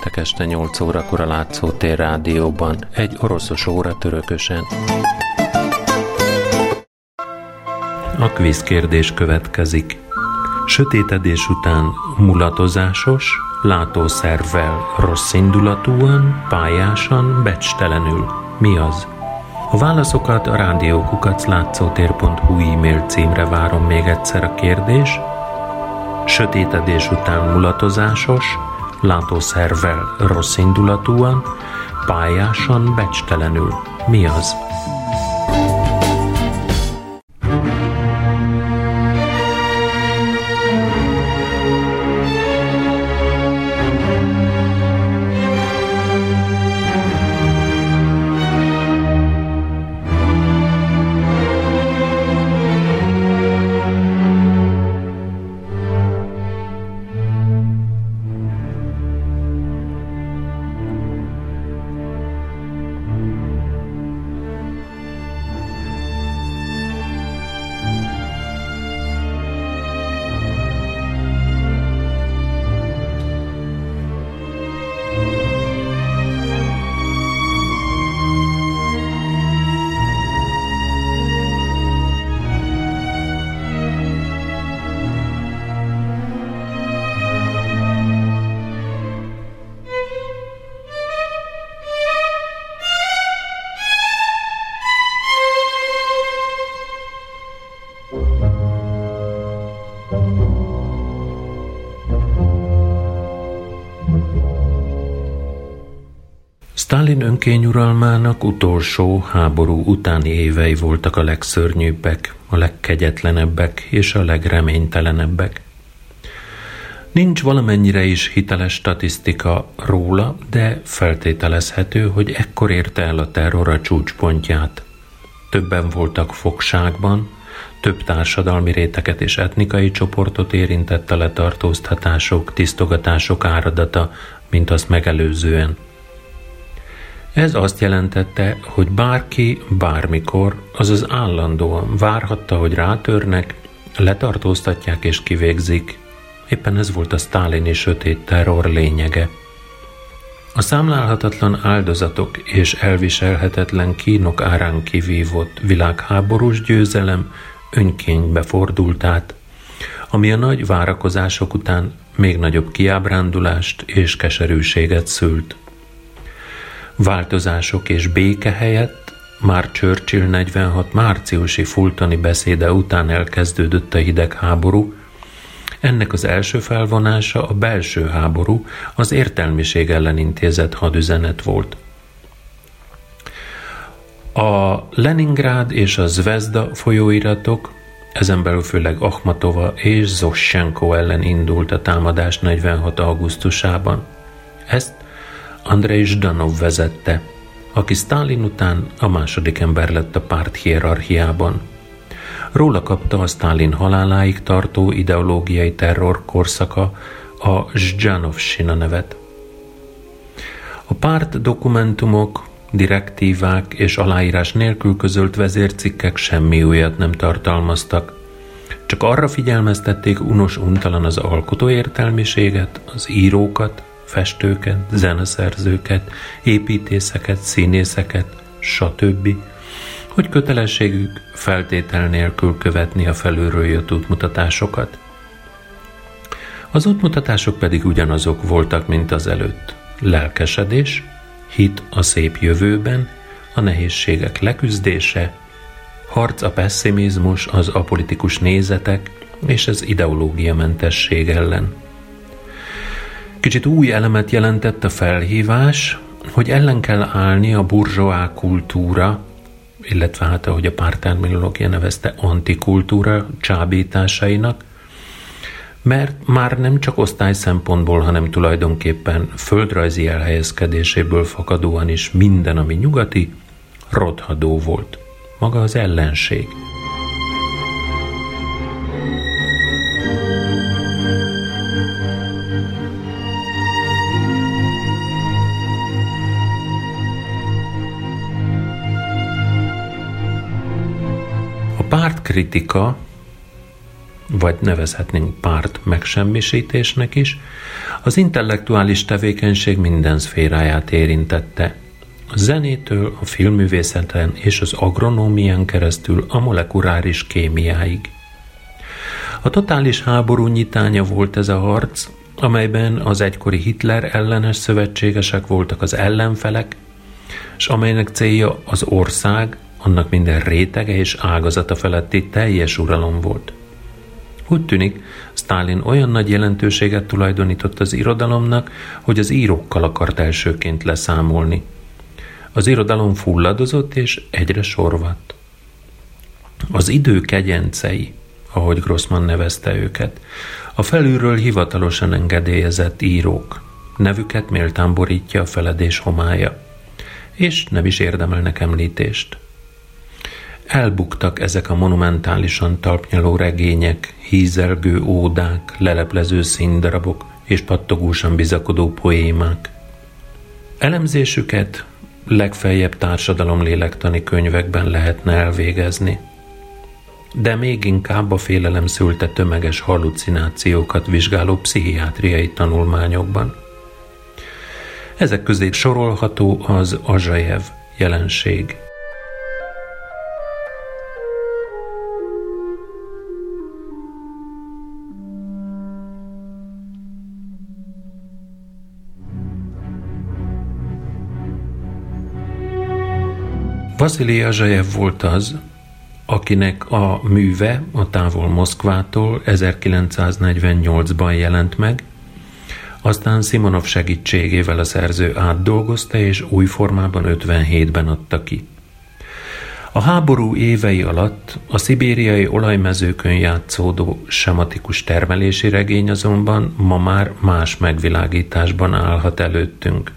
Péntek este 8 órakor a Látszótér rádióban, egy oroszos óra törökösen. A kvíz kérdés következik. Sötétedés után mulatozásos, látószervvel rossz indulatúan, pályásan, becstelenül. Mi az? A válaszokat a rádiókukaclátszótér.hu e-mail címre várom még egyszer a kérdés. Sötétedés után mulatozásos, látószervvel rossz indulatúan, pályásan, becstelenül. Mi az? Stalin önkényuralmának utolsó háború utáni évei voltak a legszörnyűbbek, a legkegyetlenebbek és a legreménytelenebbek. Nincs valamennyire is hiteles statisztika róla, de feltételezhető, hogy ekkor érte el a terror a csúcspontját. Többen voltak fogságban, több társadalmi réteket és etnikai csoportot érintett a letartóztatások, tisztogatások áradata, mint azt megelőzően – ez azt jelentette, hogy bárki bármikor, azaz állandóan várhatta, hogy rátörnek, letartóztatják és kivégzik. Éppen ez volt a sztálini sötét terror lényege. A számlálhatatlan áldozatok és elviselhetetlen kínok árán kivívott világháborús győzelem önkénybe fordult át, ami a nagy várakozások után még nagyobb kiábrándulást és keserűséget szült. Változások és béke helyett már Churchill 46 márciusi fultoni beszéde után elkezdődött a hidegháború, ennek az első felvonása a belső háború, az értelmiség ellen intézett hadüzenet volt. A Leningrád és a Zvezda folyóiratok, ezen belül főleg Akhmatova és Zossenko ellen indult a támadás 46. augusztusában. Ezt Andrei Zdanov vezette, aki Stalin után a második ember lett a párt hierarchiában. Róla kapta a Stalin haláláig tartó ideológiai terror korszaka a Zsjanovsina nevet. A párt dokumentumok, direktívák és aláírás nélkül közölt vezércikkek semmi újat nem tartalmaztak, csak arra figyelmeztették unos untalan az alkotó értelmiséget, az írókat, festőket, zeneszerzőket, építészeket, színészeket, stb., hogy kötelességük feltétel nélkül követni a felülről jött útmutatásokat. Az útmutatások pedig ugyanazok voltak, mint az előtt. Lelkesedés, hit a szép jövőben, a nehézségek leküzdése, harc a pessimizmus, az apolitikus nézetek és az ideológiamentesség ellen. Kicsit új elemet jelentett a felhívás, hogy ellen kell állni a burzsóá kultúra, illetve hát ahogy a párterminológia nevezte, antikultúra csábításainak, mert már nem csak osztály szempontból, hanem tulajdonképpen földrajzi elhelyezkedéséből fakadóan is minden, ami nyugati, rothadó volt. Maga az ellenség. Pártkritika vagy nevezhetnénk párt megsemmisítésnek is, az intellektuális tevékenység minden szféráját érintette. A zenétől, a filmművészeten és az agronómián keresztül a molekuláris kémiáig. A totális háború nyitánya volt ez a harc, amelyben az egykori Hitler ellenes szövetségesek voltak az ellenfelek, és amelynek célja az ország, annak minden rétege és ágazata feletti teljes uralom volt. Úgy tűnik, Stalin olyan nagy jelentőséget tulajdonított az irodalomnak, hogy az írókkal akart elsőként leszámolni. Az irodalom fulladozott és egyre sorvadt. Az idő kegyencei, ahogy Grossman nevezte őket, a felülről hivatalosan engedélyezett írók. Nevüket méltán borítja a feledés homája, és nem is érdemelnek említést. Elbuktak ezek a monumentálisan talpnyaló regények, hízelgő ódák, leleplező színdarabok és pattogósan bizakodó poémák. Elemzésüket legfeljebb társadalomlélektani könyvekben lehetne elvégezni – de még inkább a félelem szülte tömeges hallucinációkat vizsgáló pszichiátriai tanulmányokban. Ezek közé sorolható az Azsajev jelenség. Vasili Azsajev volt az, akinek a műve a távol Moszkvától 1948-ban jelent meg, aztán Simonov segítségével a szerző átdolgozta és új formában 57-ben adta ki. A háború évei alatt a szibériai olajmezőkön játszódó sematikus termelési regény azonban ma már más megvilágításban állhat előttünk.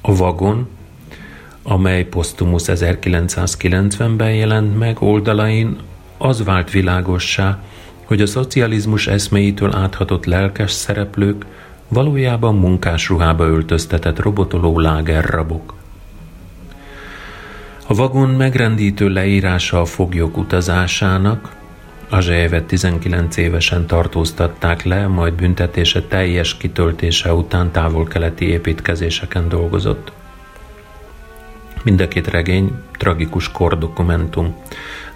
A vagon amely Postumus 1990-ben jelent meg oldalain, az vált világossá, hogy a szocializmus eszméitől áthatott lelkes szereplők valójában munkásruhába öltöztetett robotoló lágerrabok. A vagon megrendítő leírása a foglyok utazásának, Azsejevet 19 évesen tartóztatták le, majd büntetése teljes kitöltése után távol-keleti építkezéseken dolgozott. Mind a két regény tragikus kordokumentum,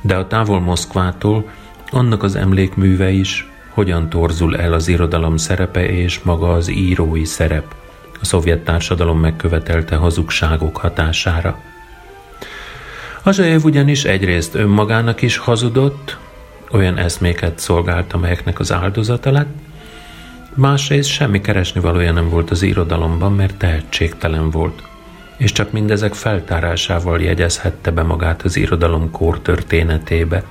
de a távol Moszkvától annak az emlékműve is, hogyan torzul el az irodalom szerepe és maga az írói szerep a szovjet társadalom megkövetelte hazugságok hatására. Azsajev ugyanis egyrészt önmagának is hazudott, olyan eszméket szolgált, amelyeknek az áldozata lett, másrészt semmi keresni valója nem volt az irodalomban, mert tehetségtelen volt és csak mindezek feltárásával jegyezhette be magát az irodalom kór történetébe.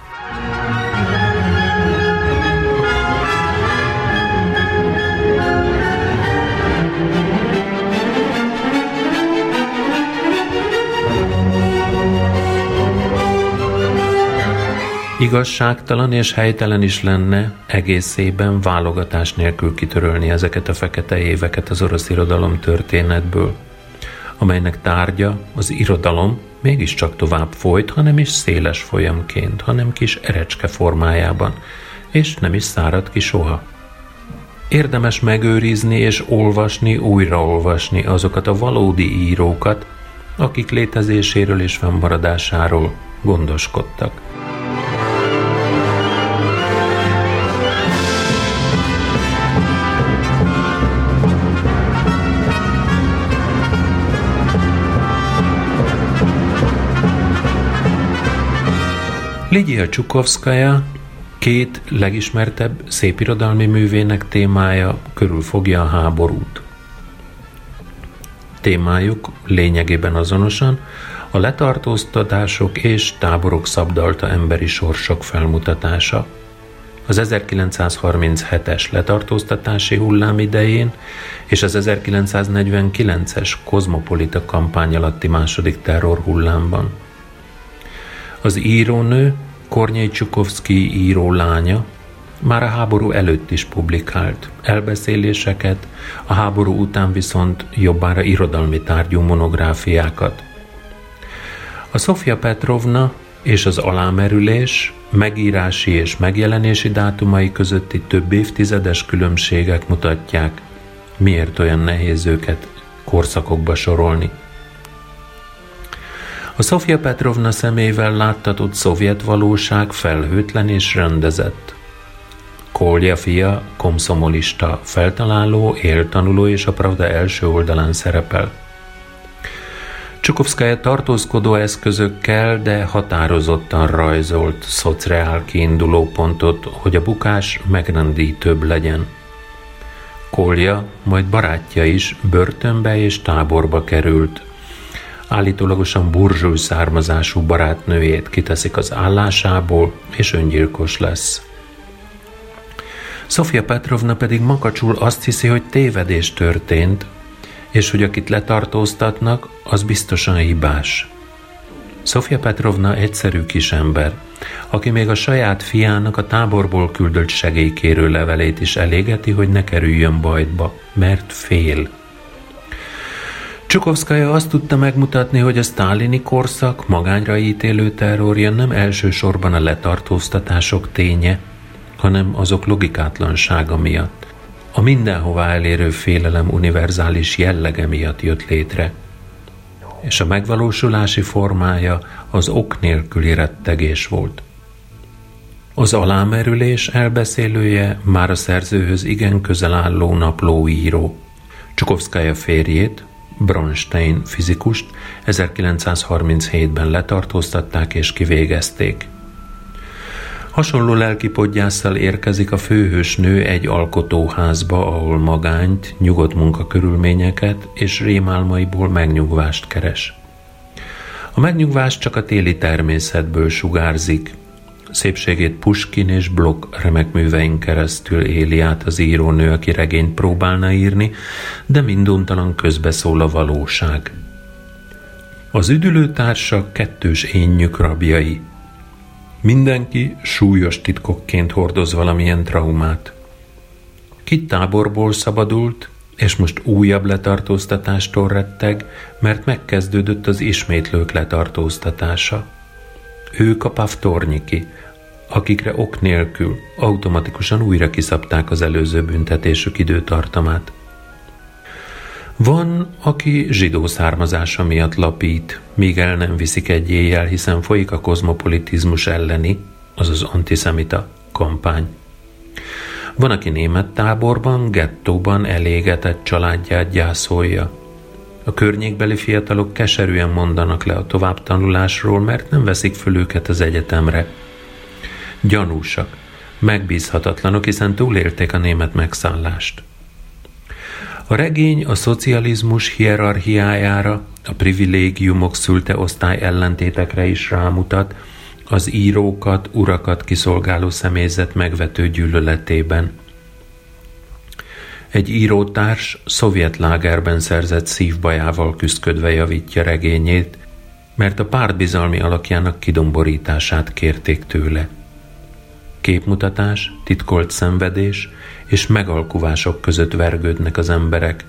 Igazságtalan és helytelen is lenne egészében válogatás nélkül kitörölni ezeket a fekete éveket az orosz irodalom történetből amelynek tárgya az irodalom mégiscsak tovább folyt, hanem is széles folyamként, hanem kis erecske formájában, és nem is szárad ki soha. Érdemes megőrizni és olvasni, újraolvasni azokat a valódi írókat, akik létezéséről és fennmaradásáról gondoskodtak. Lidia Csukovszkaja két legismertebb szépirodalmi művének témája körül fogja a háborút. Témájuk lényegében azonosan a letartóztatások és táborok szabdalta emberi sorsok felmutatása. Az 1937-es letartóztatási hullám idején és az 1949-es kozmopolita kampány alatti második terror hullámban. Az írónő Kornyai Csukovszki író lánya már a háború előtt is publikált elbeszéléseket, a háború után viszont jobbára irodalmi tárgyú monográfiákat. A Sofia Petrovna és az alámerülés megírási és megjelenési dátumai közötti több évtizedes különbségek mutatják, miért olyan nehéz őket korszakokba sorolni. A Szofia Petrovna szemével láttatott szovjet valóság felhőtlen és rendezett. Kolja fia, komszomolista, feltaláló, éltanuló és a Pravda első oldalán szerepel. Csukovszkája tartózkodó eszközökkel, de határozottan rajzolt szociál kiinduló pontot, hogy a bukás megrendítőbb legyen. Kolja, majd barátja is börtönbe és táborba került. Állítólagosan burzsúj származású barátnőjét kiteszik az állásából, és öngyilkos lesz. Sofia Petrovna pedig makacsul azt hiszi, hogy tévedés történt, és hogy akit letartóztatnak, az biztosan hibás. Sofia Petrovna egyszerű kisember, aki még a saját fiának a táborból küldött segélykérő levelét is elégeti, hogy ne kerüljön bajtba, mert fél. Csukovszkaja azt tudta megmutatni, hogy a sztálini korszak magányra ítélő terrorja nem elsősorban a letartóztatások ténye, hanem azok logikátlansága miatt. A mindenhová elérő félelem univerzális jellege miatt jött létre, és a megvalósulási formája az ok nélküli rettegés volt. Az alámerülés elbeszélője már a szerzőhöz igen közel álló naplóíró. Csukovszkája férjét, Bronstein fizikust 1937-ben letartóztatták és kivégezték. Hasonló lelkipodgyásszal érkezik a főhős nő egy alkotóházba, ahol magányt, nyugodt munkakörülményeket és rémálmaiból megnyugvást keres. A megnyugvás csak a téli természetből sugárzik. Szépségét Puskin és Block remek művein keresztül éli át az írónő, aki regényt próbálna írni, de minduntalan közbeszól a valóság. Az üdülőtársak kettős énnyük rabjai, Mindenki súlyos titkokként hordoz valamilyen traumát. Kit táborból szabadult, és most újabb letartóztatástól retteg, mert megkezdődött az ismétlők letartóztatása. Ők a pavtornyiki, akikre ok nélkül automatikusan újra kiszabták az előző büntetésük időtartamát. Van, aki zsidó származása miatt lapít, míg el nem viszik egy éjjel, hiszen folyik a kozmopolitizmus elleni, azaz antiszemita kampány. Van, aki német táborban, gettóban elégetett családját gyászolja. A környékbeli fiatalok keserűen mondanak le a továbbtanulásról, mert nem veszik föl őket az egyetemre. Gyanúsak, megbízhatatlanok, hiszen túlélték a német megszállást. A regény a szocializmus hierarchiájára, a privilégiumok szülte osztály ellentétekre is rámutat, az írókat, urakat kiszolgáló személyzet megvető gyűlöletében. Egy írótárs szovjet lágerben szerzett szívbajával küzdködve javítja regényét, mert a pártbizalmi alakjának kidomborítását kérték tőle. Képmutatás, titkolt szenvedés és megalkuvások között vergődnek az emberek.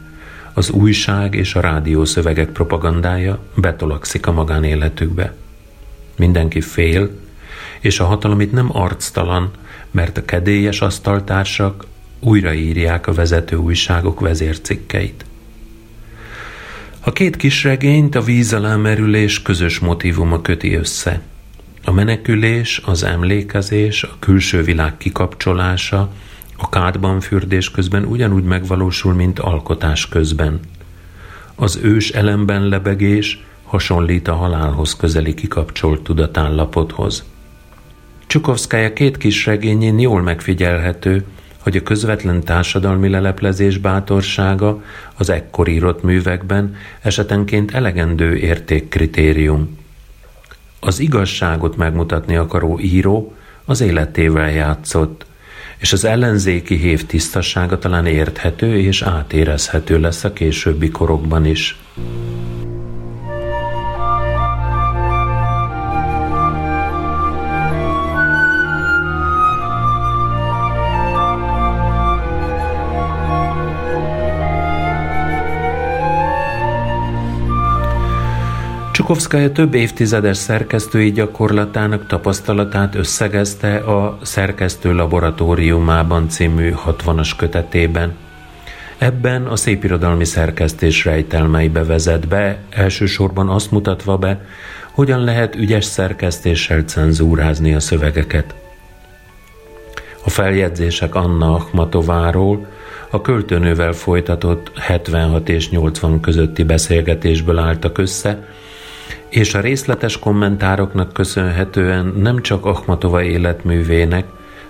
Az újság és a rádió szövegek propagandája betolakszik a magánéletükbe. Mindenki fél, és a hatalom itt nem arctalan, mert a kedélyes asztaltársak újraírják a vezető újságok vezércikkeit. A két kisregényt a víz közös motivuma köti össze. A menekülés, az emlékezés, a külső világ kikapcsolása, a kádban fürdés közben ugyanúgy megvalósul, mint alkotás közben. Az ős elemben lebegés hasonlít a halálhoz közeli kikapcsolt tudatállapothoz. Csukovszkája két kis regényén jól megfigyelhető, hogy a közvetlen társadalmi leleplezés bátorsága az ekkor írott művekben esetenként elegendő értékkritérium. Az igazságot megmutatni akaró író az életével játszott, és az ellenzéki hév tisztassága talán érthető és átérezhető lesz a későbbi korokban is. Csukovszkaja több évtizedes szerkesztői gyakorlatának tapasztalatát összegezte a Szerkesztő Laboratóriumában című 60-as kötetében. Ebben a szépirodalmi szerkesztés rejtelmeibe vezet be, elsősorban azt mutatva be, hogyan lehet ügyes szerkesztéssel cenzúrázni a szövegeket. A feljegyzések Anna Akhmatováról, a költőnővel folytatott 76 és 80 közötti beszélgetésből álltak össze, és a részletes kommentároknak köszönhetően nem csak Akhmatova életművének,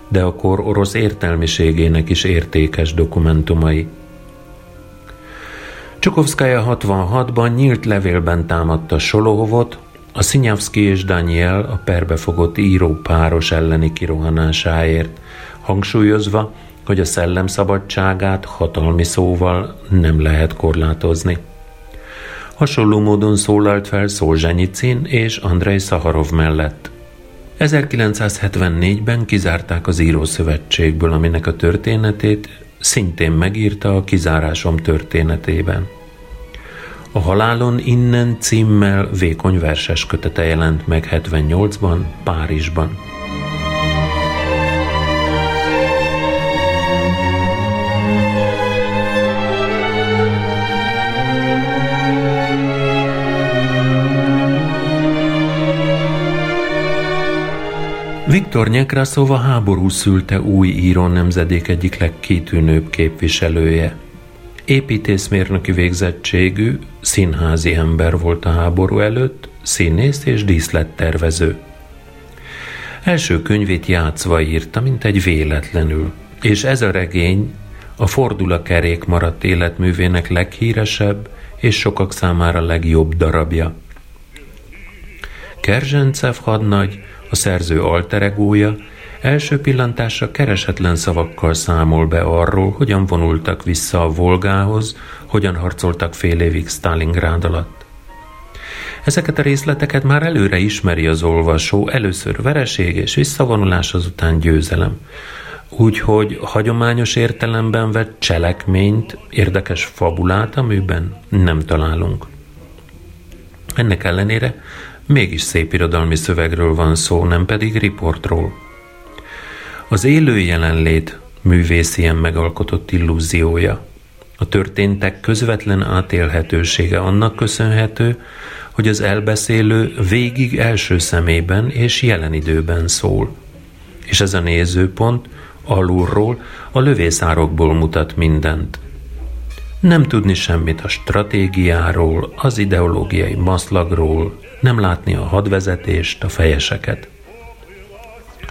de a kor orosz értelmiségének is értékes dokumentumai. Csukovszkája 66-ban nyílt levélben támadta Solohovot, a Szinyavszki és Daniel a perbefogott író páros elleni kirohanásáért, hangsúlyozva, hogy a szellem szabadságát hatalmi szóval nem lehet korlátozni. Hasonló módon szólalt fel Szolzsenyicin és Andrei Szaharov mellett. 1974-ben kizárták az Írószövetségből, aminek a történetét szintén megírta a kizárásom történetében. A halálon innen címmel vékony verses kötete jelent meg 78-ban Párizsban. Viktor Nyekraszova háború szülte új író nemzedék egyik legkitűnőbb képviselője. Építészmérnöki végzettségű, színházi ember volt a háború előtt, színész és díszlettervező. Első könyvét játszva írta, mint egy véletlenül, és ez a regény a Fordula kerék maradt életművének leghíresebb és sokak számára legjobb darabja. Kerzsencev hadnagy a szerző alteregója, első pillantásra keresetlen szavakkal számol be arról, hogyan vonultak vissza a Volgához, hogyan harcoltak fél évig Stalingrád alatt. Ezeket a részleteket már előre ismeri az olvasó, először vereség és visszavonulás, azután győzelem. Úgyhogy hagyományos értelemben vett cselekményt, érdekes fabulát a műben nem találunk. Ennek ellenére Mégis szép irodalmi szövegről van szó, nem pedig riportról. Az élő jelenlét művészien megalkotott illúziója. A történtek közvetlen átélhetősége annak köszönhető, hogy az elbeszélő végig első szemében és jelen időben szól. És ez a nézőpont alulról, a lövészárokból mutat mindent. Nem tudni semmit a stratégiáról, az ideológiai maszlagról, nem látni a hadvezetést, a fejeseket.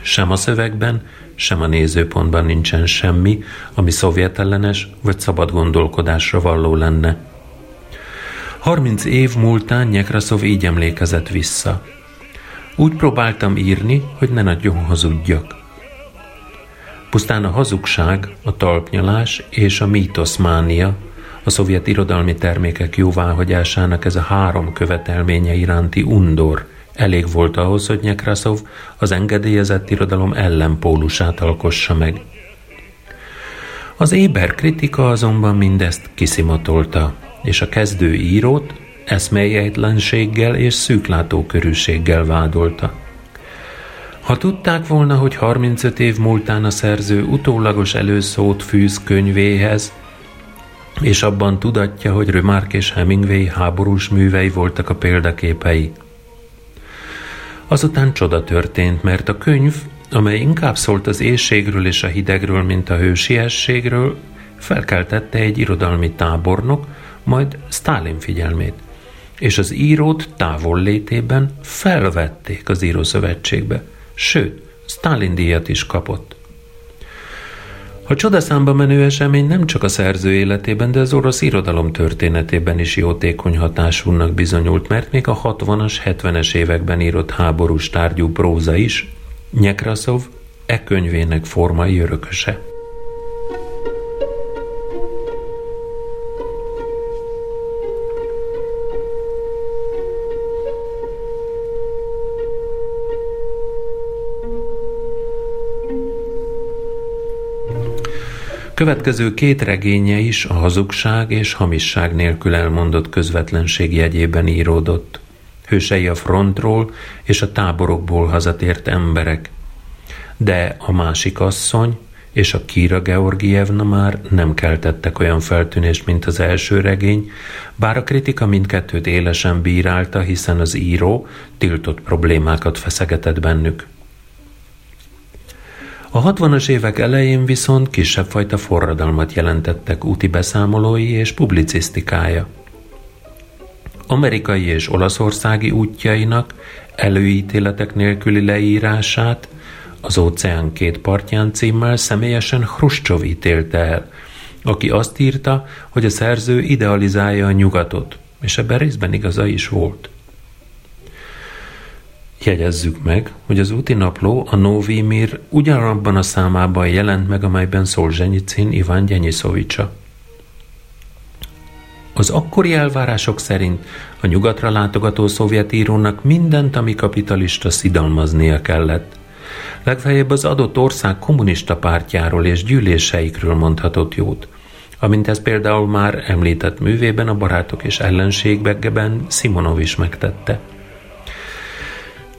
Sem a szövegben, sem a nézőpontban nincsen semmi, ami szovjetellenes vagy szabad gondolkodásra valló lenne. 30 év múltán Nyekraszov így emlékezett vissza. Úgy próbáltam írni, hogy ne nagyon hazudjak. Pusztán a hazugság, a talpnyalás és a mítoszmánia a szovjet irodalmi termékek jóváhagyásának ez a három követelménye iránti undor elég volt ahhoz, hogy Nyekraszov az engedélyezett irodalom ellenpólusát alkossa meg. Az éber kritika azonban mindezt kiszimatolta, és a kezdő írót eszmélyejtlenséggel és szűklátókörűséggel vádolta. Ha tudták volna, hogy 35 év múltán a szerző utólagos előszót fűz könyvéhez, és abban tudatja, hogy Remark és Hemingway háborús művei voltak a példaképei. Azután csoda történt, mert a könyv, amely inkább szólt az éjségről és a hidegről, mint a hősiességről, felkeltette egy irodalmi tábornok, majd Stalin figyelmét, és az írót távol létében felvették az írószövetségbe, sőt, Stalin díjat is kapott. A csodaszámba menő esemény nem csak a szerző életében, de az orosz irodalom történetében is jótékony hatásúnak bizonyult, mert még a 60-as, 70-es években írott háborús tárgyú próza is Nyekraszov e könyvének formai örököse. Következő két regénye is a hazugság és hamisság nélkül elmondott közvetlenség jegyében íródott. hősei a frontról és a táborokból hazatért emberek. De a másik asszony és a Kira Georgievna már nem keltettek olyan feltűnést, mint az első regény, bár a kritika mindkettőt élesen bírálta, hiszen az író tiltott problémákat feszegetett bennük. A 60-as évek elején viszont kisebb fajta forradalmat jelentettek úti beszámolói és publicisztikája. Amerikai és olaszországi útjainak előítéletek nélküli leírását az óceán két partján címmel személyesen Hruscsov ítélte el, aki azt írta, hogy a szerző idealizálja a nyugatot, és ebben részben igaza is volt. Jegyezzük meg, hogy az úti napló a Novi Mir ugyanabban a számában jelent meg, amelyben Szolzsenyicin Iván Gyenyiszovicsa. Az akkori elvárások szerint a nyugatra látogató szovjet írónak mindent, ami kapitalista szidalmaznia kellett. Legfeljebb az adott ország kommunista pártjáról és gyűléseikről mondhatott jót, amint ez például már említett művében a Barátok és ellenségbegeben Simonov is megtette.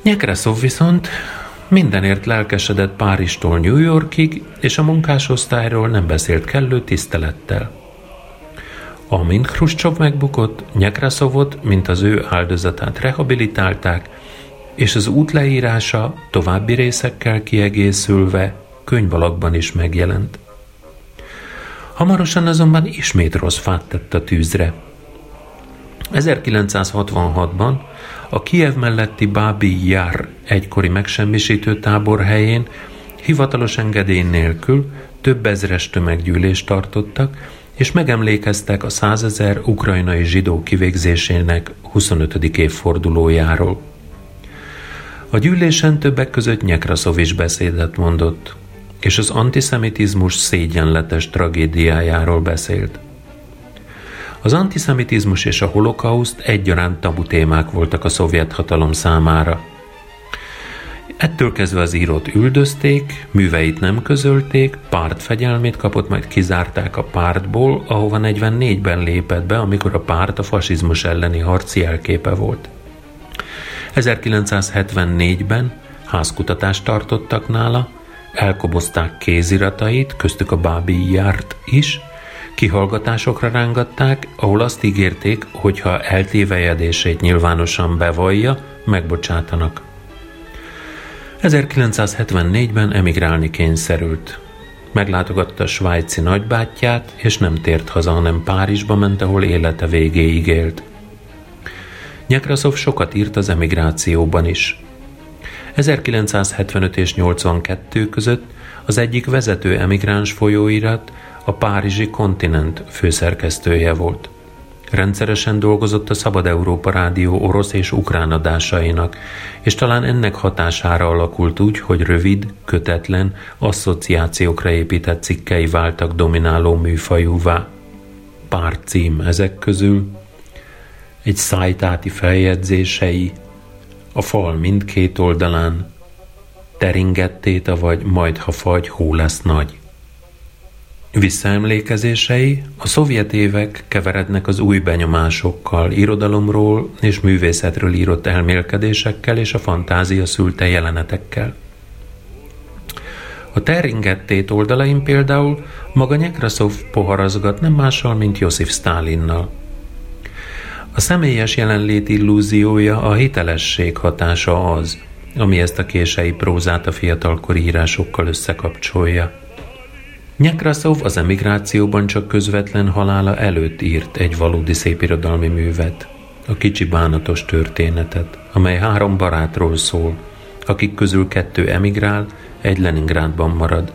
Nyekreszov viszont mindenért lelkesedett Páristól New Yorkig, és a munkásosztályról nem beszélt kellő tisztelettel. Amint Khrushchev megbukott, Nyekraszovot, mint az ő áldozatát rehabilitálták, és az út leírása további részekkel kiegészülve könyvalakban is megjelent. Hamarosan azonban ismét rossz fát tett a tűzre. 1966-ban a Kiev melletti Bábi Jár egykori megsemmisítő tábor helyén hivatalos engedély nélkül több ezres tömeggyűlést tartottak, és megemlékeztek a százezer ukrajnai zsidó kivégzésének 25. évfordulójáról. A gyűlésen többek között Nyekraszov is beszédet mondott, és az antiszemitizmus szégyenletes tragédiájáról beszélt. Az antiszemitizmus és a holokauszt egyaránt tabu témák voltak a szovjet hatalom számára. Ettől kezdve az írót üldözték, műveit nem közölték, pártfegyelmét kapott, majd kizárták a pártból, ahova 44-ben lépett be, amikor a párt a fasizmus elleni harci elképe volt. 1974-ben házkutatást tartottak nála, elkobozták kéziratait, köztük a Bábi járt is, Kihallgatásokra rángatták, ahol azt ígérték, hogy ha eltévejedését nyilvánosan bevallja, megbocsátanak. 1974-ben emigrálni kényszerült. Meglátogatta svájci nagybátyját, és nem tért haza, hanem Párizsba ment, ahol élete végéig élt. Nyekraszov sokat írt az emigrációban is. 1975 és 82 között az egyik vezető emigráns folyóirat a Párizsi Kontinent főszerkesztője volt. Rendszeresen dolgozott a Szabad Európa Rádió orosz és ukrán adásainak, és talán ennek hatására alakult úgy, hogy rövid, kötetlen, asszociációkra épített cikkei váltak domináló műfajúvá. Pár cím ezek közül, egy szájtáti feljegyzései, a fal mindkét oldalán, teringettéta vagy majd ha fagy, hó lesz nagy. Visszaemlékezései a szovjet évek keverednek az új benyomásokkal, irodalomról és művészetről írott elmélkedésekkel és a fantázia szülte jelenetekkel. A Teringettét oldalain például maga Nyekraszov poharazgat nem mással, mint Josif Stalinnal. A személyes jelenlét illúziója a hitelesség hatása az, ami ezt a kései prózát a fiatalkori írásokkal összekapcsolja. Nyekraszov az emigrációban csak közvetlen halála előtt írt egy valódi szépirodalmi művet, a kicsi bánatos történetet, amely három barátról szól, akik közül kettő emigrál, egy Leningrádban marad.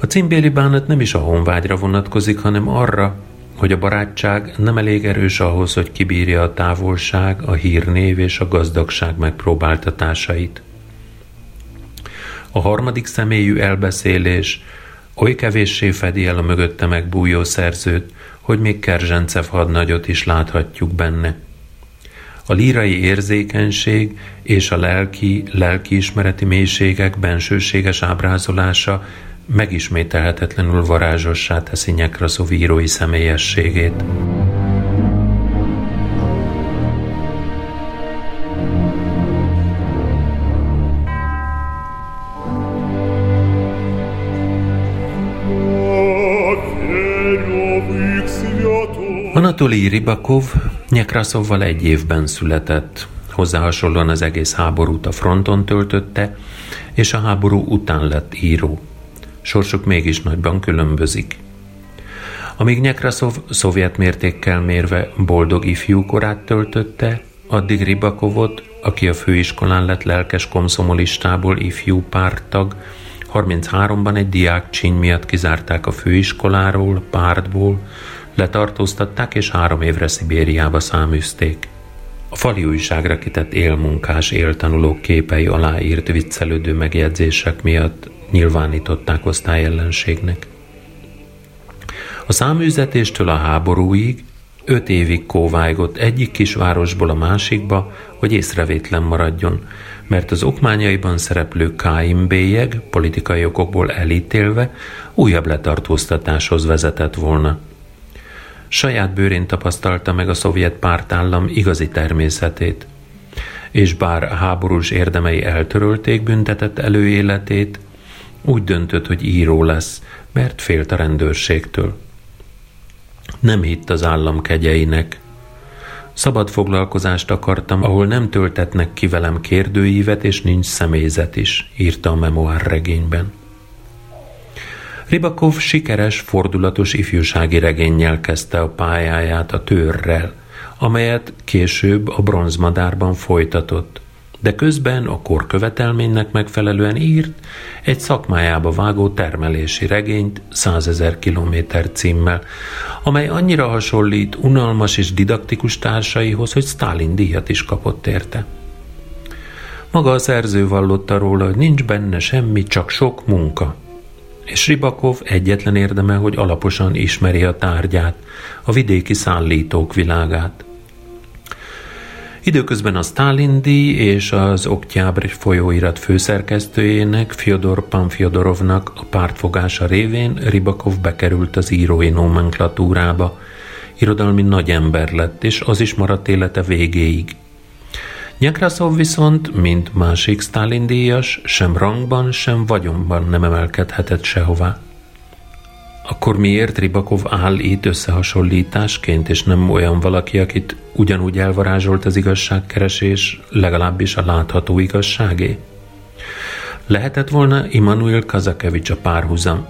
A címbéli bánat nem is a honvágyra vonatkozik, hanem arra, hogy a barátság nem elég erős ahhoz, hogy kibírja a távolság, a hírnév és a gazdagság megpróbáltatásait. A harmadik személyű elbeszélés Oly kevéssé fedi el a mögötte megbújó szerzőt, hogy még Kerzsencev hadnagyot is láthatjuk benne. A lírai érzékenység és a lelki, lelkiismereti mélységek bensőséges ábrázolása megismételhetetlenül varázsossá teszi Nyekraszov írói személyességét. Anatoli Ribakov Nyekraszovval egy évben született. Hozzá hasonlóan az egész háborút a fronton töltötte, és a háború után lett író. Sorsuk mégis nagyban különbözik. Amíg Nyekraszov szovjet mértékkel mérve boldog ifjú korát töltötte, addig Ribakovot, aki a főiskolán lett lelkes komszomolistából ifjú pártag, 33-ban egy diák csíny miatt kizárták a főiskoláról, pártból, letartóztatták és három évre Szibériába száműzték. A fali újságra kitett élmunkás, éltanulók képei alá írt viccelődő megjegyzések miatt nyilvánították osztályellenségnek. A száműzetéstől a háborúig öt évig kóvájgott egyik kisvárosból a másikba, hogy észrevétlen maradjon, mert az okmányaiban szereplő Káim bélyeg politikai okokból elítélve újabb letartóztatáshoz vezetett volna. Saját bőrén tapasztalta meg a szovjet pártállam igazi természetét, és bár háborús érdemei eltörölték büntetett előéletét, úgy döntött, hogy író lesz, mert félt a rendőrségtől. Nem hitt az állam kegyeinek. Szabad foglalkozást akartam, ahol nem töltetnek ki velem kérdőívet, és nincs személyzet is, írta a memoár regényben. Ribakov sikeres, fordulatos ifjúsági regénnyel kezdte a pályáját a törrel, amelyet később a bronzmadárban folytatott de közben a korkövetelménynek megfelelően írt egy szakmájába vágó termelési regényt 100 ezer kilométer címmel, amely annyira hasonlít unalmas és didaktikus társaihoz, hogy Stalin díjat is kapott érte. Maga a szerző vallotta róla, hogy nincs benne semmi, csak sok munka. És Ribakov egyetlen érdeme, hogy alaposan ismeri a tárgyát, a vidéki szállítók világát. Időközben a Stalin díj és az Oktyábr folyóirat főszerkesztőjének, Fyodor Panfyodorovnak a pártfogása révén Ribakov bekerült az írói nomenklatúrába. Irodalmi nagyember lett, és az is maradt élete végéig. Nyekraszov viszont, mint másik Stalin díjas, sem rangban, sem vagyonban nem emelkedhetett sehová. Akkor miért Ribakov áll itt összehasonlításként, és nem olyan valaki, akit ugyanúgy elvarázsolt az igazságkeresés, legalábbis a látható igazságé? Lehetett volna Immanuel Kazakevics a párhuzam,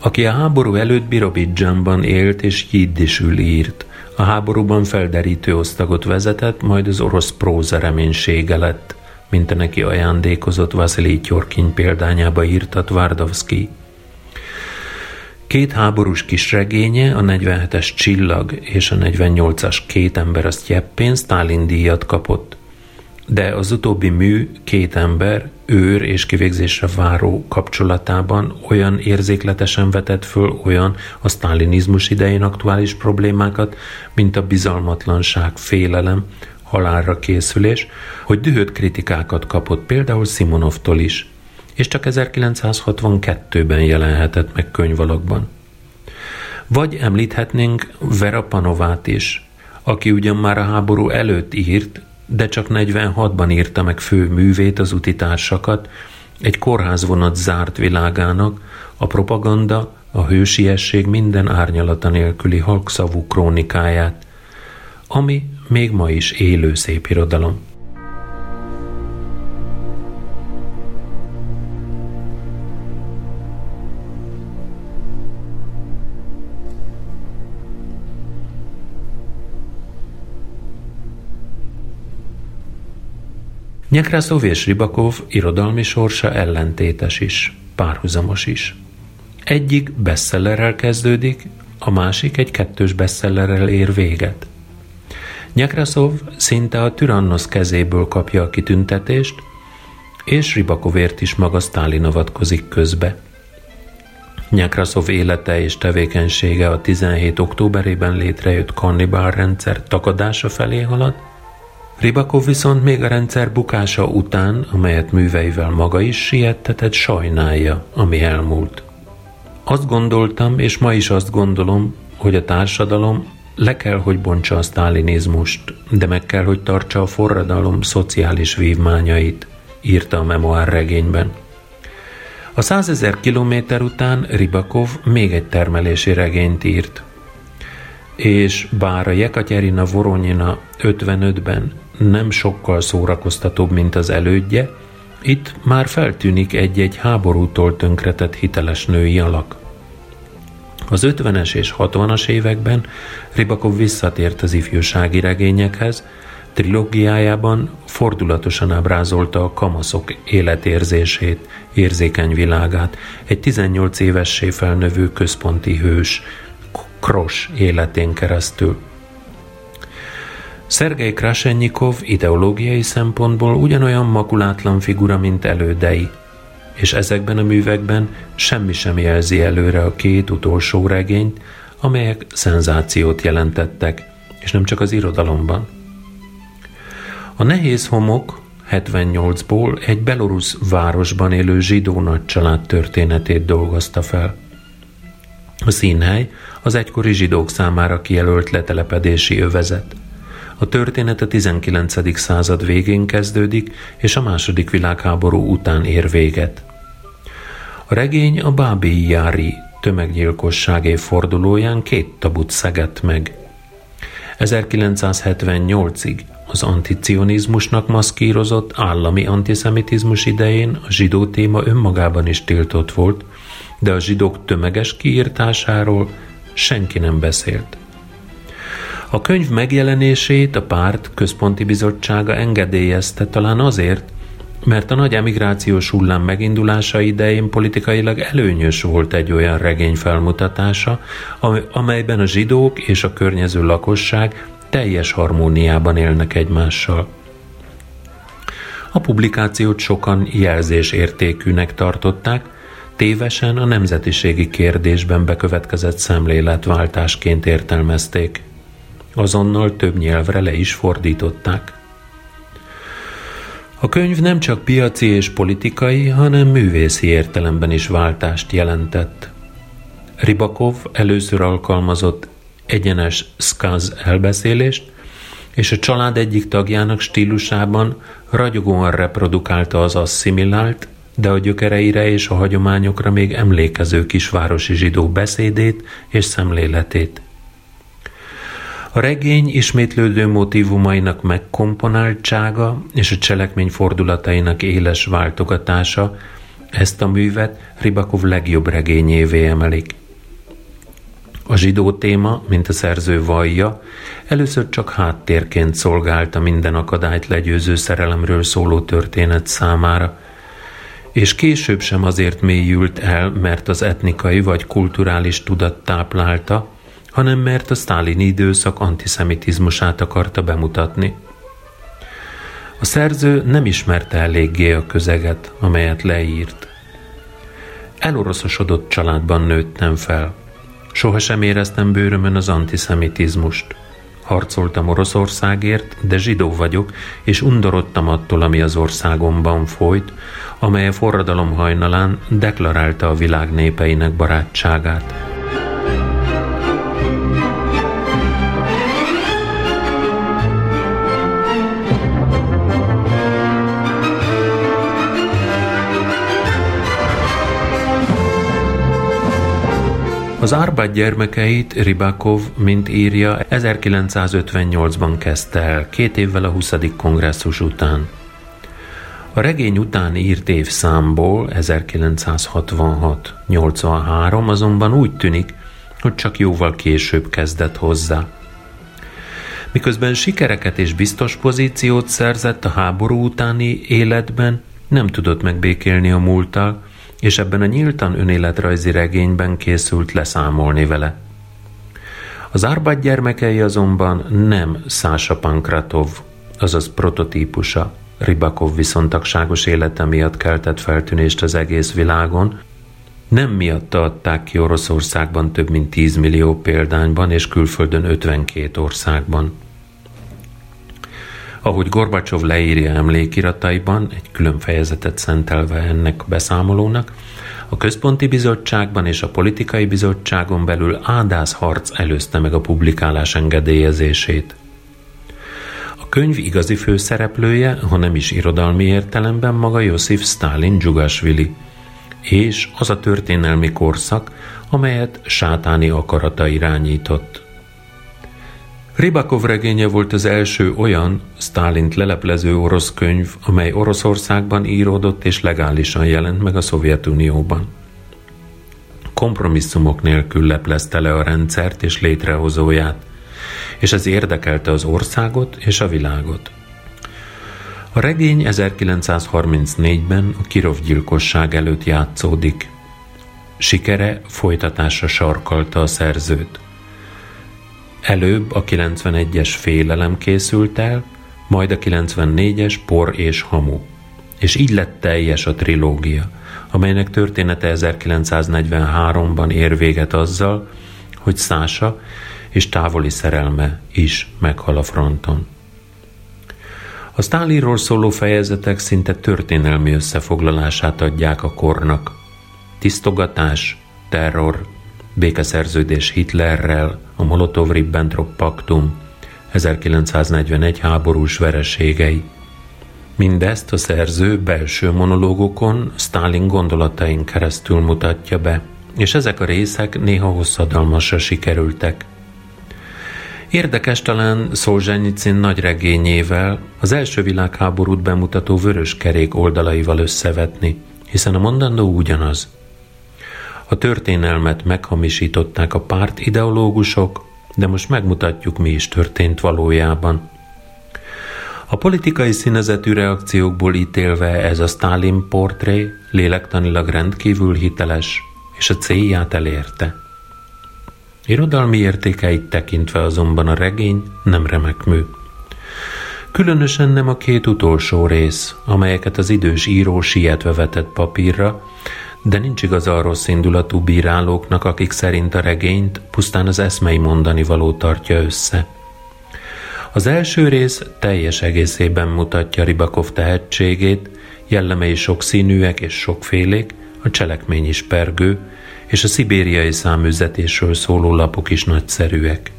aki a háború előtt Birobidzsánban élt és jiddisül írt. A háborúban felderítő osztagot vezetett, majd az orosz próza reménysége lett, mint a neki ajándékozott Vasili Tyorkin példányába írtat Vardovszki. Két háborús kisregénye, a 47-es Csillag és a 48-as Két ember a Sztyeppén Stalin díjat kapott. De az utóbbi mű két ember őr és kivégzésre váró kapcsolatában olyan érzékletesen vetett föl olyan a sztálinizmus idején aktuális problémákat, mint a bizalmatlanság, félelem, halálra készülés, hogy dühött kritikákat kapott például Simonovtól is – és csak 1962-ben jelenhetett meg könyvalakban. Vagy említhetnénk Vera Panovát is, aki ugyan már a háború előtt írt, de csak 46-ban írta meg fő művét az utitársakat, egy kórházvonat zárt világának, a propaganda, a hősiesség minden árnyalata nélküli halkszavú krónikáját, ami még ma is élő szép irodalom. Nyekraszov és Ribakov irodalmi sorsa ellentétes is, párhuzamos is. Egyik bestsellerrel kezdődik, a másik egy kettős bestsellerrel ér véget. Nyekraszov szinte a Tyrannos kezéből kapja a kitüntetést, és Ribakovért is maga Sztálin avatkozik közbe. Nyekraszov élete és tevékenysége a 17. októberében létrejött kannibál rendszer takadása felé halad, Ribakov viszont még a rendszer bukása után, amelyet műveivel maga is siettetett, sajnálja, ami elmúlt. Azt gondoltam, és ma is azt gondolom, hogy a társadalom le kell, hogy bontsa a sztálinizmust, de meg kell, hogy tartsa a forradalom szociális vívmányait, írta a memoár regényben. A százezer kilométer után Ribakov még egy termelési regényt írt. és bár a Jekaterina Voronyina 55-ben nem sokkal szórakoztatóbb, mint az elődje, itt már feltűnik egy-egy háborútól tönkretett hiteles női alak. Az 50-es és 60-as években Ribakov visszatért az ifjúsági regényekhez, trilógiájában fordulatosan ábrázolta a kamaszok életérzését, érzékeny világát, egy 18 évessé felnövő központi hős, Kros életén keresztül. Szergei Krasenyikov ideológiai szempontból ugyanolyan makulátlan figura, mint elődei, és ezekben a művekben semmi sem jelzi előre a két utolsó regényt, amelyek szenzációt jelentettek, és nem csak az irodalomban. A Nehéz Homok 78-ból egy belorusz városban élő zsidó nagycsalád történetét dolgozta fel. A színhely az egykori zsidók számára kijelölt letelepedési övezet. A történet a 19. század végén kezdődik, és a második világháború után ér véget. A regény a Bábi Jári tömeggyilkosság évfordulóján két tabut szegett meg. 1978-ig az anticionizmusnak maszkírozott állami antiszemitizmus idején a zsidó téma önmagában is tiltott volt, de a zsidók tömeges kiírtásáról senki nem beszélt. A könyv megjelenését a párt központi bizottsága engedélyezte talán azért, mert a nagy emigrációs hullám megindulása idején politikailag előnyös volt egy olyan regény felmutatása, amelyben a zsidók és a környező lakosság teljes harmóniában élnek egymással. A publikációt sokan jelzésértékűnek tartották, tévesen a nemzetiségi kérdésben bekövetkezett szemléletváltásként értelmezték. Azonnal több nyelvre le is fordították. A könyv nem csak piaci és politikai, hanem művészi értelemben is váltást jelentett. Ribakov először alkalmazott egyenes skaz elbeszélést, és a család egyik tagjának stílusában ragyogóan reprodukálta az asszimilált, de a gyökereire és a hagyományokra még emlékező kisvárosi zsidó beszédét és szemléletét. A regény ismétlődő motivumainak megkomponáltsága és a cselekmény fordulatainak éles váltogatása ezt a művet Ribakov legjobb regényévé emelik. A zsidó téma, mint a szerző vallja, először csak háttérként szolgálta minden akadályt legyőző szerelemről szóló történet számára, és később sem azért mélyült el, mert az etnikai vagy kulturális tudat táplálta, hanem mert a sztálini időszak antiszemitizmusát akarta bemutatni. A szerző nem ismerte eléggé a közeget, amelyet leírt. Eloroszosodott családban nőttem fel. Sohasem éreztem bőrömön az antiszemitizmust. Harcoltam Oroszországért, de zsidó vagyok, és undorodtam attól, ami az országomban folyt, amely a forradalom hajnalán deklarálta a világ népeinek barátságát. Az Árpád gyermekeit Ribakov, mint írja, 1958-ban kezdte el, két évvel a 20. kongresszus után. A regény után írt évszámból 1966-83 azonban úgy tűnik, hogy csak jóval később kezdett hozzá. Miközben sikereket és biztos pozíciót szerzett a háború utáni életben, nem tudott megbékélni a múlttal, és ebben a nyíltan önéletrajzi regényben készült leszámolni vele. Az Árbád gyermekei azonban nem Szása Pankratov, azaz prototípusa, Ribakov viszontagságos élete miatt keltett feltűnést az egész világon, nem miatta adták ki Oroszországban több mint 10 millió példányban és külföldön 52 országban. Ahogy Gorbacsov leírja emlékirataiban, egy külön fejezetet szentelve ennek beszámolónak, a központi bizottságban és a politikai bizottságon belül ádász harc előzte meg a publikálás engedélyezését. A könyv igazi főszereplője, ha nem is irodalmi értelemben maga Josif Stalin Dzsugasvili, és az a történelmi korszak, amelyet sátáni akarata irányított. Ribakov regénye volt az első olyan Stálint leleplező orosz könyv, amely Oroszországban íródott és legálisan jelent meg a Szovjetunióban. Kompromisszumok nélkül leplezte le a rendszert és létrehozóját, és ez érdekelte az országot és a világot. A regény 1934-ben a Kirov gyilkosság előtt játszódik. Sikere folytatásra sarkalta a szerzőt. Előbb a 91-es félelem készült el, majd a 94-es por és hamu. És így lett teljes a trilógia, amelynek története 1943-ban ér véget azzal, hogy Szása és távoli szerelme is meghal a fronton. A Stálinról szóló fejezetek szinte történelmi összefoglalását adják a kornak. Tisztogatás, terror, békeszerződés Hitlerrel, a Molotov-Ribbentrop paktum, 1941 háborús vereségei. Mindezt a szerző belső monológokon Stalin gondolatain keresztül mutatja be, és ezek a részek néha hosszadalmasra sikerültek. Érdekes talán Szolzsenyicin nagy regényével az első világháborút bemutató vörös kerék oldalaival összevetni, hiszen a mondandó ugyanaz – a történelmet meghamisították a párt ideológusok, de most megmutatjuk, mi is történt valójában. A politikai színezetű reakciókból ítélve ez a Stalin portré lélektanilag rendkívül hiteles, és a célját elérte. Irodalmi értékeit tekintve azonban a regény nem remek mű. Különösen nem a két utolsó rész, amelyeket az idős író sietve vetett papírra, de nincs igaza a rossz indulatú bírálóknak, akik szerint a regényt pusztán az eszmei mondani való tartja össze. Az első rész teljes egészében mutatja Ribakov tehetségét, jellemei sokszínűek és sokfélék, a cselekmény is pergő, és a szibériai száműzetésről szóló lapok is nagyszerűek.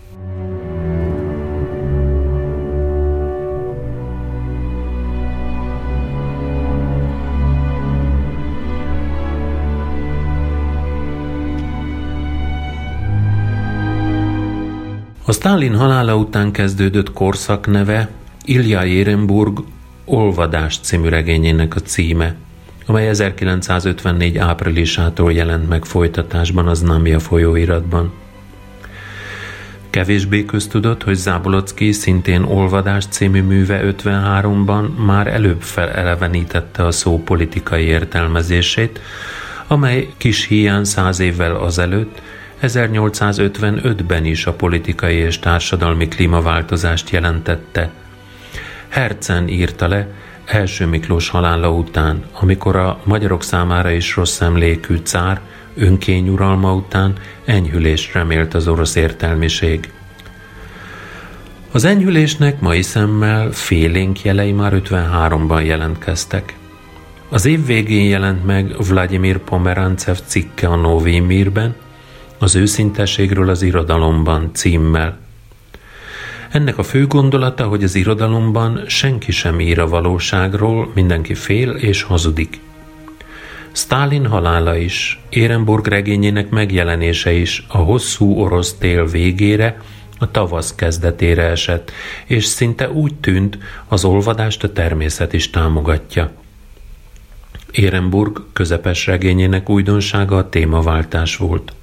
A Stalin halála után kezdődött korszak neve Ilja Érenburg Olvadás című regényének a címe, amely 1954 áprilisától jelent meg folytatásban az Namia folyóiratban. Kevésbé köztudott, hogy Zábolocki szintén Olvadás című műve 53-ban már előbb felelevenítette a szó politikai értelmezését, amely kis hiány száz évvel azelőtt 1855-ben is a politikai és társadalmi klímaváltozást jelentette. Hercen írta le első Miklós halála után, amikor a magyarok számára is rossz emlékű cár önkényuralma után enyhülést remélt az orosz értelmiség. Az enyhülésnek mai szemmel félénk jelei már 53-ban jelentkeztek. Az év végén jelent meg Vladimir Pomerantsev cikke a Novi Mirben, az őszintességről az irodalomban címmel. Ennek a fő gondolata, hogy az irodalomban senki sem ír a valóságról, mindenki fél és hazudik. Stalin halála is, Érenburg regényének megjelenése is a hosszú orosz tél végére, a tavasz kezdetére esett, és szinte úgy tűnt, az olvadást a természet is támogatja. Érenburg közepes regényének újdonsága a témaváltás volt –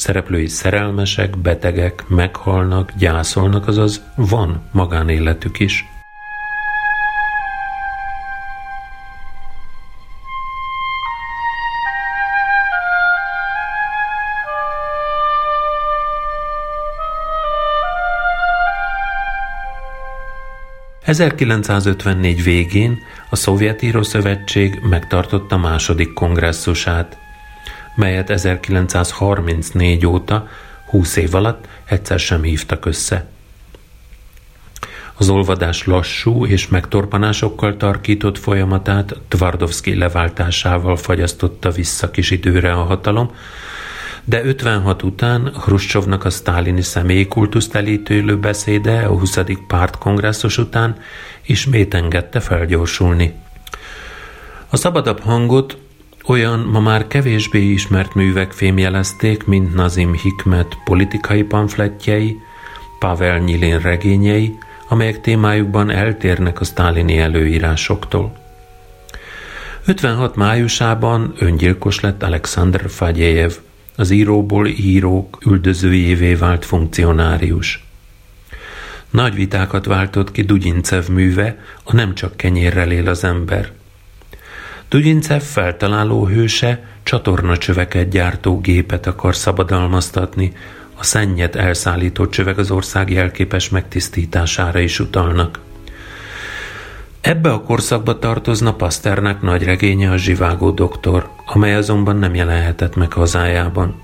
szereplői szerelmesek, betegek, meghalnak, gyászolnak, azaz van magánéletük is. ...1954 végén a Szovjet Írószövetség megtartotta második kongresszusát, melyet 1934 óta, 20 év alatt egyszer sem hívtak össze. Az olvadás lassú és megtorpanásokkal tarkított folyamatát Tvardovszki leváltásával fagyasztotta vissza kis időre a hatalom, de 56 után Hruscsovnak a sztálini személyi kultuszt elítélő beszéde a 20. pártkongresszus után ismét engedte felgyorsulni. A szabadabb hangot olyan ma már kevésbé ismert művek fémjelezték, mint Nazim Hikmet politikai pamfletjei, Pavel Nyilin regényei, amelyek témájukban eltérnek a sztálini előírásoktól. 56 májusában öngyilkos lett Alexander Fagyejev, az íróból írók üldözőjévé vált funkcionárius. Nagy vitákat váltott ki Dugyincev műve, a Nem csak kenyérrel él az ember. Dugyincev feltaláló hőse csatornacsöveket gyártó gépet akar szabadalmaztatni, a szennyet elszállító csövek az ország jelképes megtisztítására is utalnak. Ebbe a korszakba tartozna Pasternak nagy regénye a Zsivágó doktor, amely azonban nem jelenhetett meg hazájában.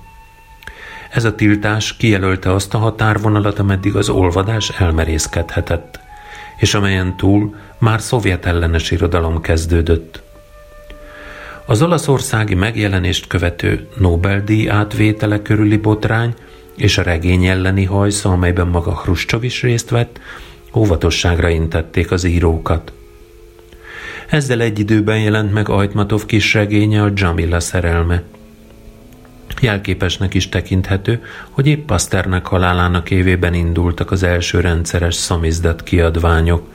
Ez a tiltás kijelölte azt a határvonalat, ameddig az olvadás elmerészkedhetett, és amelyen túl már szovjet ellenes irodalom kezdődött. Az olaszországi megjelenést követő Nobel-díj átvétele körüli botrány és a regény elleni hajsza, amelyben maga Hruscsov is részt vett, óvatosságra intették az írókat. Ezzel egy időben jelent meg Ajtmatov kis regénye a Jamila szerelme. Jelképesnek is tekinthető, hogy épp Pasternak halálának évében indultak az első rendszeres szamizdat kiadványok,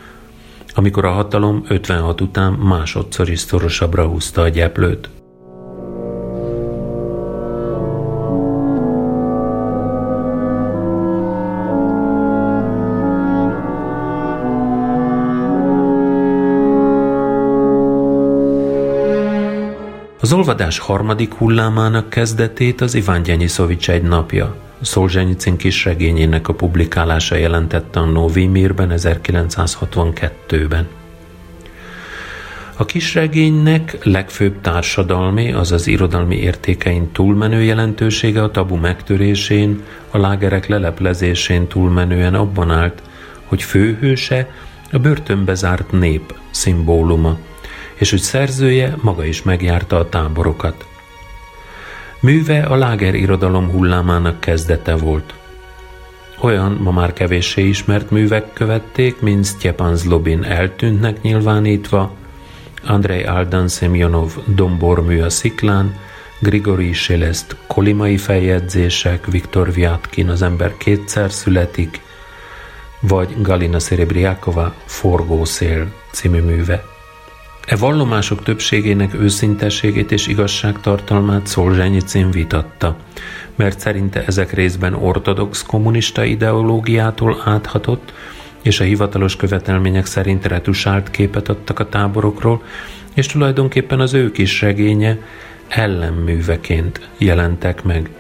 amikor a hatalom 56 után másodszor is szorosabbra húzta a gyeplőt. Az olvadás harmadik hullámának kezdetét az Iván Gyenyiszovics egy napja, Szolzsenyicin kis regényének a publikálása jelentette a Novimirben 1962-ben. A kisregénynek legfőbb társadalmi, azaz irodalmi értékein túlmenő jelentősége a tabu megtörésén, a lágerek leleplezésén túlmenően abban állt, hogy főhőse a börtönbe zárt nép szimbóluma – és hogy szerzője maga is megjárta a táborokat. Műve a láger irodalom hullámának kezdete volt. Olyan ma már kevéssé ismert művek követték, mint Stjepan Zlobin eltűntnek nyilvánítva, Andrei Aldan Semjonov dombormű a sziklán, Grigori Selest kolimai feljegyzések, Viktor Viatkin az ember kétszer születik, vagy Galina Szerebriákova Forgószél című műve. E vallomások többségének őszintességét és igazságtartalmát Szolzsenyicin vitatta, mert szerinte ezek részben ortodox kommunista ideológiától áthatott, és a hivatalos követelmények szerint retusált képet adtak a táborokról, és tulajdonképpen az ő kis regénye ellenműveként jelentek meg.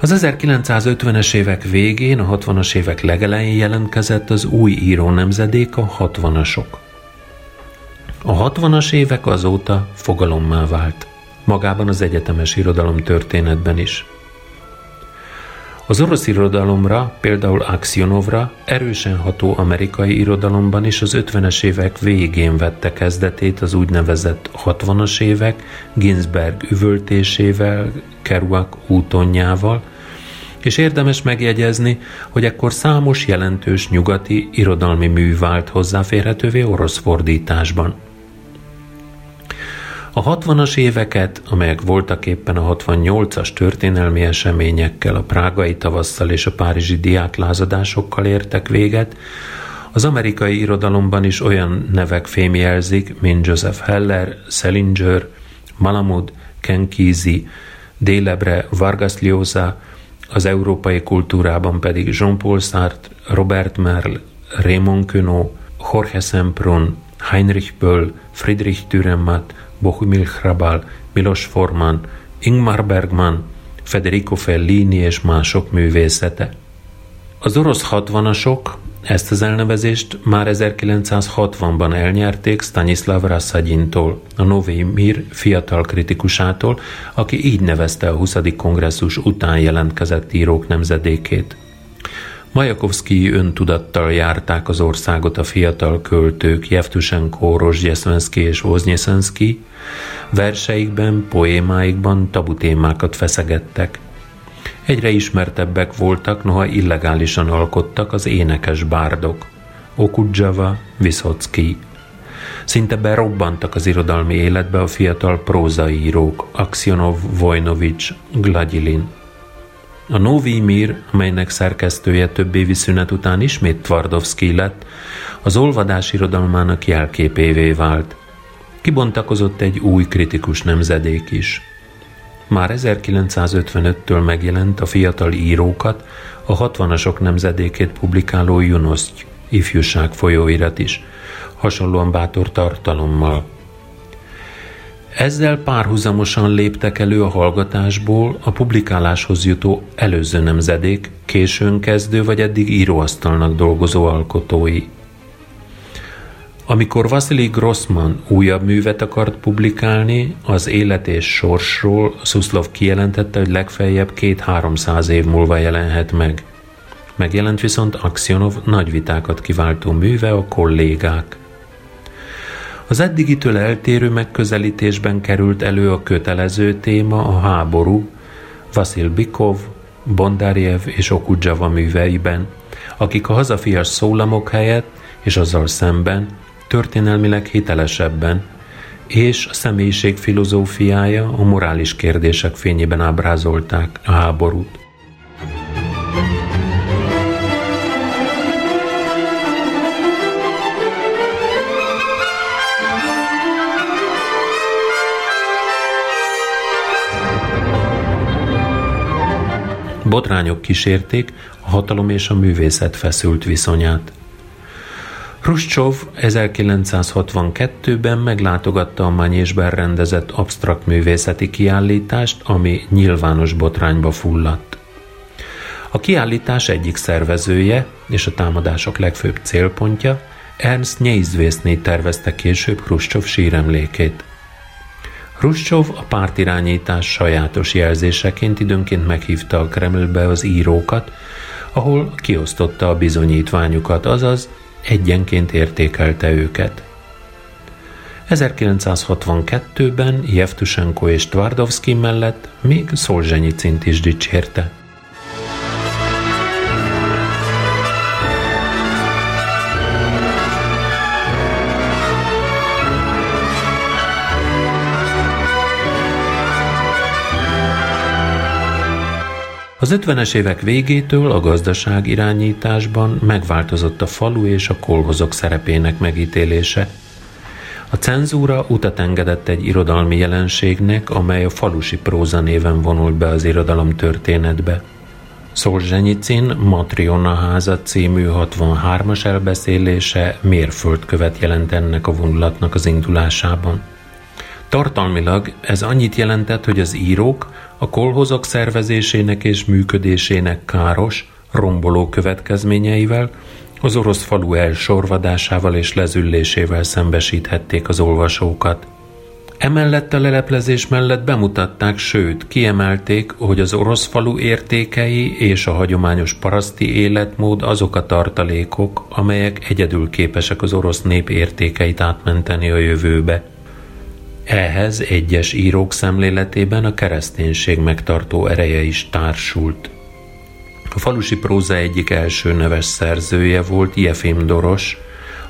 Az 1950-es évek végén, a 60-as évek legelején jelentkezett az új író nemzedék, a 60-asok. A 60-as évek azóta fogalommá vált, magában az egyetemes irodalom történetben is. Az orosz irodalomra, például Aksionovra erősen ható amerikai irodalomban is az 50-es évek végén vette kezdetét az úgynevezett 60-as évek Ginsberg üvöltésével, Kerouac útonjával, és érdemes megjegyezni, hogy ekkor számos jelentős nyugati irodalmi mű vált hozzáférhetővé orosz fordításban. A 60-as éveket, amelyek voltak éppen a 68-as történelmi eseményekkel, a prágai tavasszal és a párizsi diáklázadásokkal értek véget, az amerikai irodalomban is olyan nevek fémjelzik, mint Joseph Heller, Selinger, Malamud, Ken Kesey, Délebre, Vargas Llosa, az európai kultúrában pedig Jean-Paul Sartre, Robert Merle, Raymond Queneau, Jorge Semprún, Heinrich Böll, Friedrich Dürrenmatt, Bohumil Hrabal, Milos Forman, Ingmar Bergman, Federico Fellini és mások művészete. Az orosz hatvanasok ezt az elnevezést már 1960-ban elnyerték Stanislav Rasszadintól, a Novi Mir fiatal kritikusától, aki így nevezte a 20. kongresszus után jelentkezett írók nemzedékét. Majakovszki öntudattal járták az országot a fiatal költők Jevtusenko, Rozsgyeszvenszki és Voznyeszenszki, verseikben, poémáikban tabu témákat feszegettek – Egyre ismertebbek voltak, noha illegálisan alkottak az énekes bárdok. Okudzsava, Viszocki. Szinte berobbantak az irodalmi életbe a fiatal prózaírók, Aksionov, Vojnovics, Gladilin. A Novi Mir, amelynek szerkesztője több évi szünet után ismét Tvardovszki lett, az olvadás irodalmának jelképévé vált. Kibontakozott egy új kritikus nemzedék is. Már 1955-től megjelent a fiatal írókat, a 60-asok nemzedékét publikáló Junoszt ifjúság folyóirat is, hasonlóan bátor tartalommal. Ezzel párhuzamosan léptek elő a hallgatásból a publikáláshoz jutó előző nemzedék, későn kezdő vagy eddig íróasztalnak dolgozó alkotói. Amikor Vasily Grossman újabb művet akart publikálni, az élet és sorsról Szuszlov kijelentette, hogy legfeljebb két-háromszáz év múlva jelenhet meg. Megjelent viszont Aksionov nagy vitákat kiváltó műve a kollégák. Az eddigitől eltérő megközelítésben került elő a kötelező téma a háború, Vasil Bikov, Bondarjev és Okudzsava műveiben, akik a hazafias szólamok helyett és azzal szemben történelmileg hitelesebben, és a személyiség filozófiája a morális kérdések fényében ábrázolták a háborút. Botrányok kísérték a hatalom és a művészet feszült viszonyát. Hruscsov 1962-ben meglátogatta a Manyésben rendezett absztrakt művészeti kiállítást, ami nyilvános botrányba fulladt. A kiállítás egyik szervezője és a támadások legfőbb célpontja Ernst Neizvészné tervezte később Hruscsov síremlékét. Hruscsov a pártirányítás sajátos jelzéseként időnként meghívta a Kremlbe az írókat, ahol kiosztotta a bizonyítványukat, azaz egyenként értékelte őket. 1962-ben Jevtusenko és Tvardovszki mellett még Szolzsenyicint is dicsérte. Az 50-es évek végétől a gazdaság irányításban megváltozott a falu és a kolhozok szerepének megítélése. A cenzúra utat engedett egy irodalmi jelenségnek, amely a falusi próza néven vonult be az irodalom történetbe. Szolzsenyicin Matriona háza című 63-as elbeszélése mérföldkövet jelent ennek a vonulatnak az indulásában. Tartalmilag ez annyit jelentett, hogy az írók a kolhozok szervezésének és működésének káros, romboló következményeivel, az orosz falu elsorvadásával és lezüllésével szembesíthették az olvasókat. Emellett a leleplezés mellett bemutatták, sőt, kiemelték, hogy az orosz falu értékei és a hagyományos paraszti életmód azok a tartalékok, amelyek egyedül képesek az orosz nép értékeit átmenteni a jövőbe. Ehhez egyes írók szemléletében a kereszténység megtartó ereje is társult. A falusi próza egyik első neves szerzője volt Jefim Doros,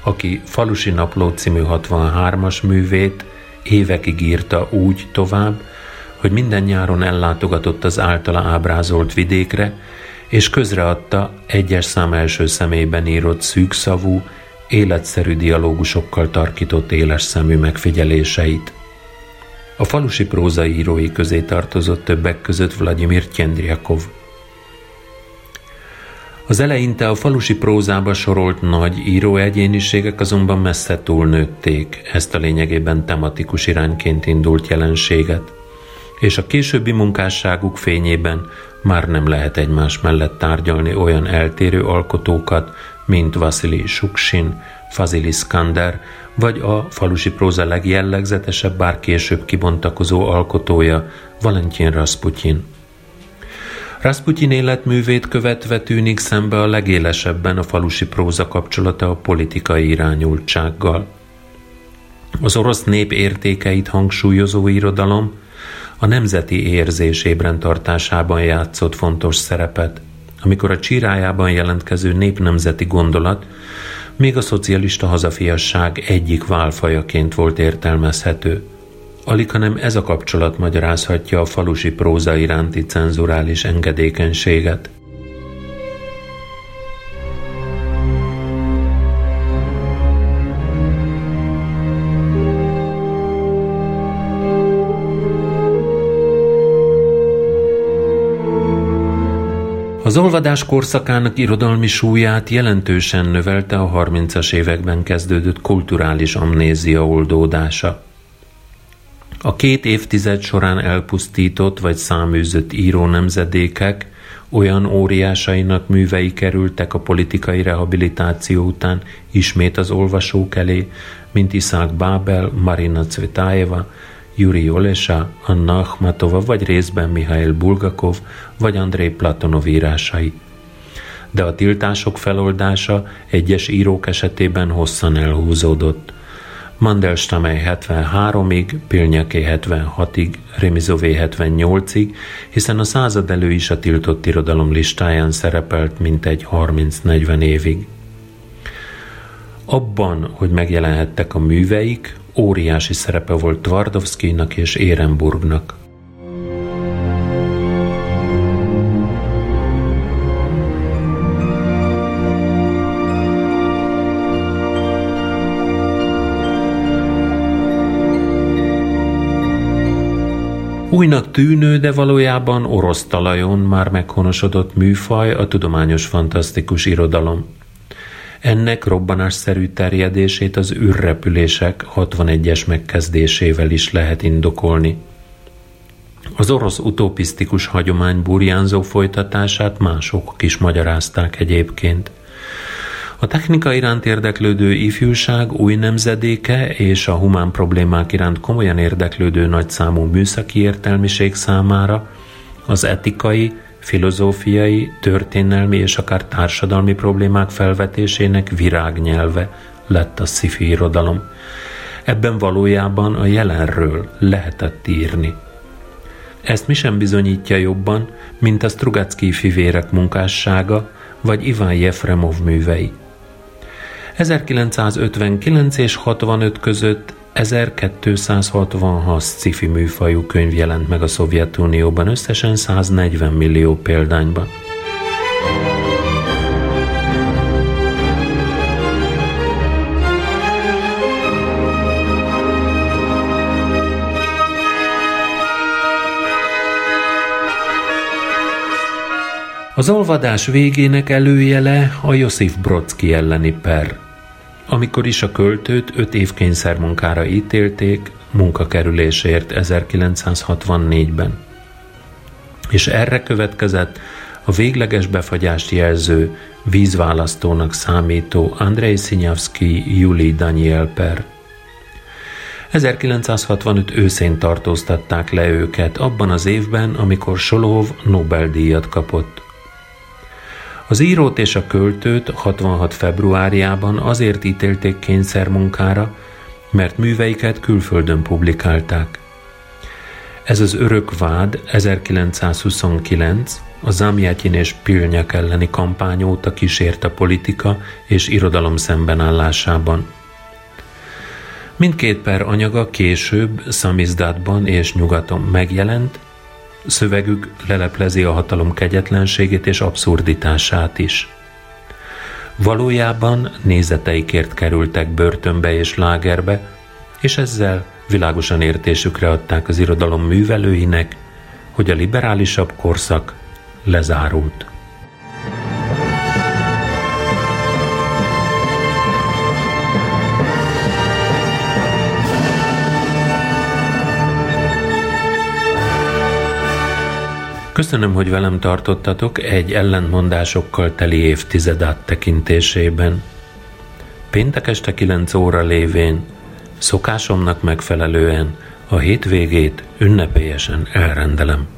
aki Falusi Napló című 63-as művét évekig írta úgy tovább, hogy minden nyáron ellátogatott az általa ábrázolt vidékre, és közreadta egyes szám első személyben írott szűkszavú, életszerű dialógusokkal tarkított éles szemű megfigyeléseit. A falusi prózaírói közé tartozott többek között Vladimir Tjendriakov. Az eleinte a falusi prózába sorolt nagy író egyéniségek azonban messze túlnőtték ezt a lényegében tematikus irányként indult jelenséget, és a későbbi munkásságuk fényében már nem lehet egymás mellett tárgyalni olyan eltérő alkotókat, mint Vasili Suksin, Fazili Skander, vagy a falusi próza legjellegzetesebb, bár később kibontakozó alkotója, Valentin Rasputyin. Rasputyin életművét követve tűnik szembe a legélesebben a falusi próza kapcsolata a politikai irányultsággal. Az orosz nép értékeit hangsúlyozó irodalom, a nemzeti érzés ébren tartásában játszott fontos szerepet, amikor a csirájában jelentkező népnemzeti gondolat még a szocialista hazafiasság egyik válfajaként volt értelmezhető. Alig, hanem ez a kapcsolat magyarázhatja a falusi próza iránti cenzurális engedékenységet – olvadás korszakának irodalmi súlyát jelentősen növelte a 30-as években kezdődött kulturális amnézia oldódása. A két évtized során elpusztított vagy száműzött író nemzedékek olyan óriásainak művei kerültek a politikai rehabilitáció után ismét az olvasók elé, mint Iszák Bábel, Marina Cvetájeva, Yuri Olesa, Anna Akhmatova, vagy részben Mihail Bulgakov, vagy Andrei Platonov írásai. De a tiltások feloldása egyes írók esetében hosszan elhúzódott. Mandelstamey 73-ig, Pilnyaké 76-ig, Remizové 78-ig, hiszen a század elő is a tiltott irodalom listáján szerepelt mintegy 30-40 évig. Abban, hogy megjelenhettek a műveik, óriási szerepe volt Twardowskinak és Érenburgnak. Újnak tűnő, de valójában orosz talajon már meghonosodott műfaj a tudományos fantasztikus irodalom. Ennek robbanásszerű terjedését az űrrepülések 61-es megkezdésével is lehet indokolni. Az orosz utopisztikus hagyomány burjánzó folytatását mások is magyarázták egyébként. A technika iránt érdeklődő ifjúság új nemzedéke és a humán problémák iránt komolyan érdeklődő nagyszámú műszaki értelmiség számára az etikai, filozófiai, történelmi és akár társadalmi problémák felvetésének virágnyelve lett a sci irodalom. Ebben valójában a jelenről lehetett írni. Ezt mi sem bizonyítja jobban, mint a Strugacki fivérek munkássága, vagy Iván Jefremov művei. 1959 és 65 között 1266 sci-fi műfajú könyv jelent meg a Szovjetunióban, összesen 140 millió példányban. Az olvadás végének előjele a Josif Brodsky elleni per, amikor is a költőt öt év kényszermunkára ítélték munkakerülésért 1964-ben. És erre következett a végleges befagyást jelző vízválasztónak számító Andrei Szinyavszki Juli Daniel per. 1965 őszén tartóztatták le őket abban az évben, amikor Solov Nobel-díjat kapott. Az írót és a költőt 66. februárjában azért ítélték kényszermunkára, mert műveiket külföldön publikálták. Ez az örök vád 1929 a Zamjatyin és Pilnyak elleni kampány óta a politika és irodalom szembenállásában. Mindkét per anyaga később Szamizdátban és nyugaton megjelent, Szövegük leleplezi a hatalom kegyetlenségét és abszurditását is. Valójában nézeteikért kerültek börtönbe és lágerbe, és ezzel világosan értésükre adták az irodalom művelőinek, hogy a liberálisabb korszak lezárult. Köszönöm, hogy velem tartottatok egy ellentmondásokkal teli évtized áttekintésében. Péntek este 9 óra lévén, szokásomnak megfelelően a hétvégét ünnepélyesen elrendelem.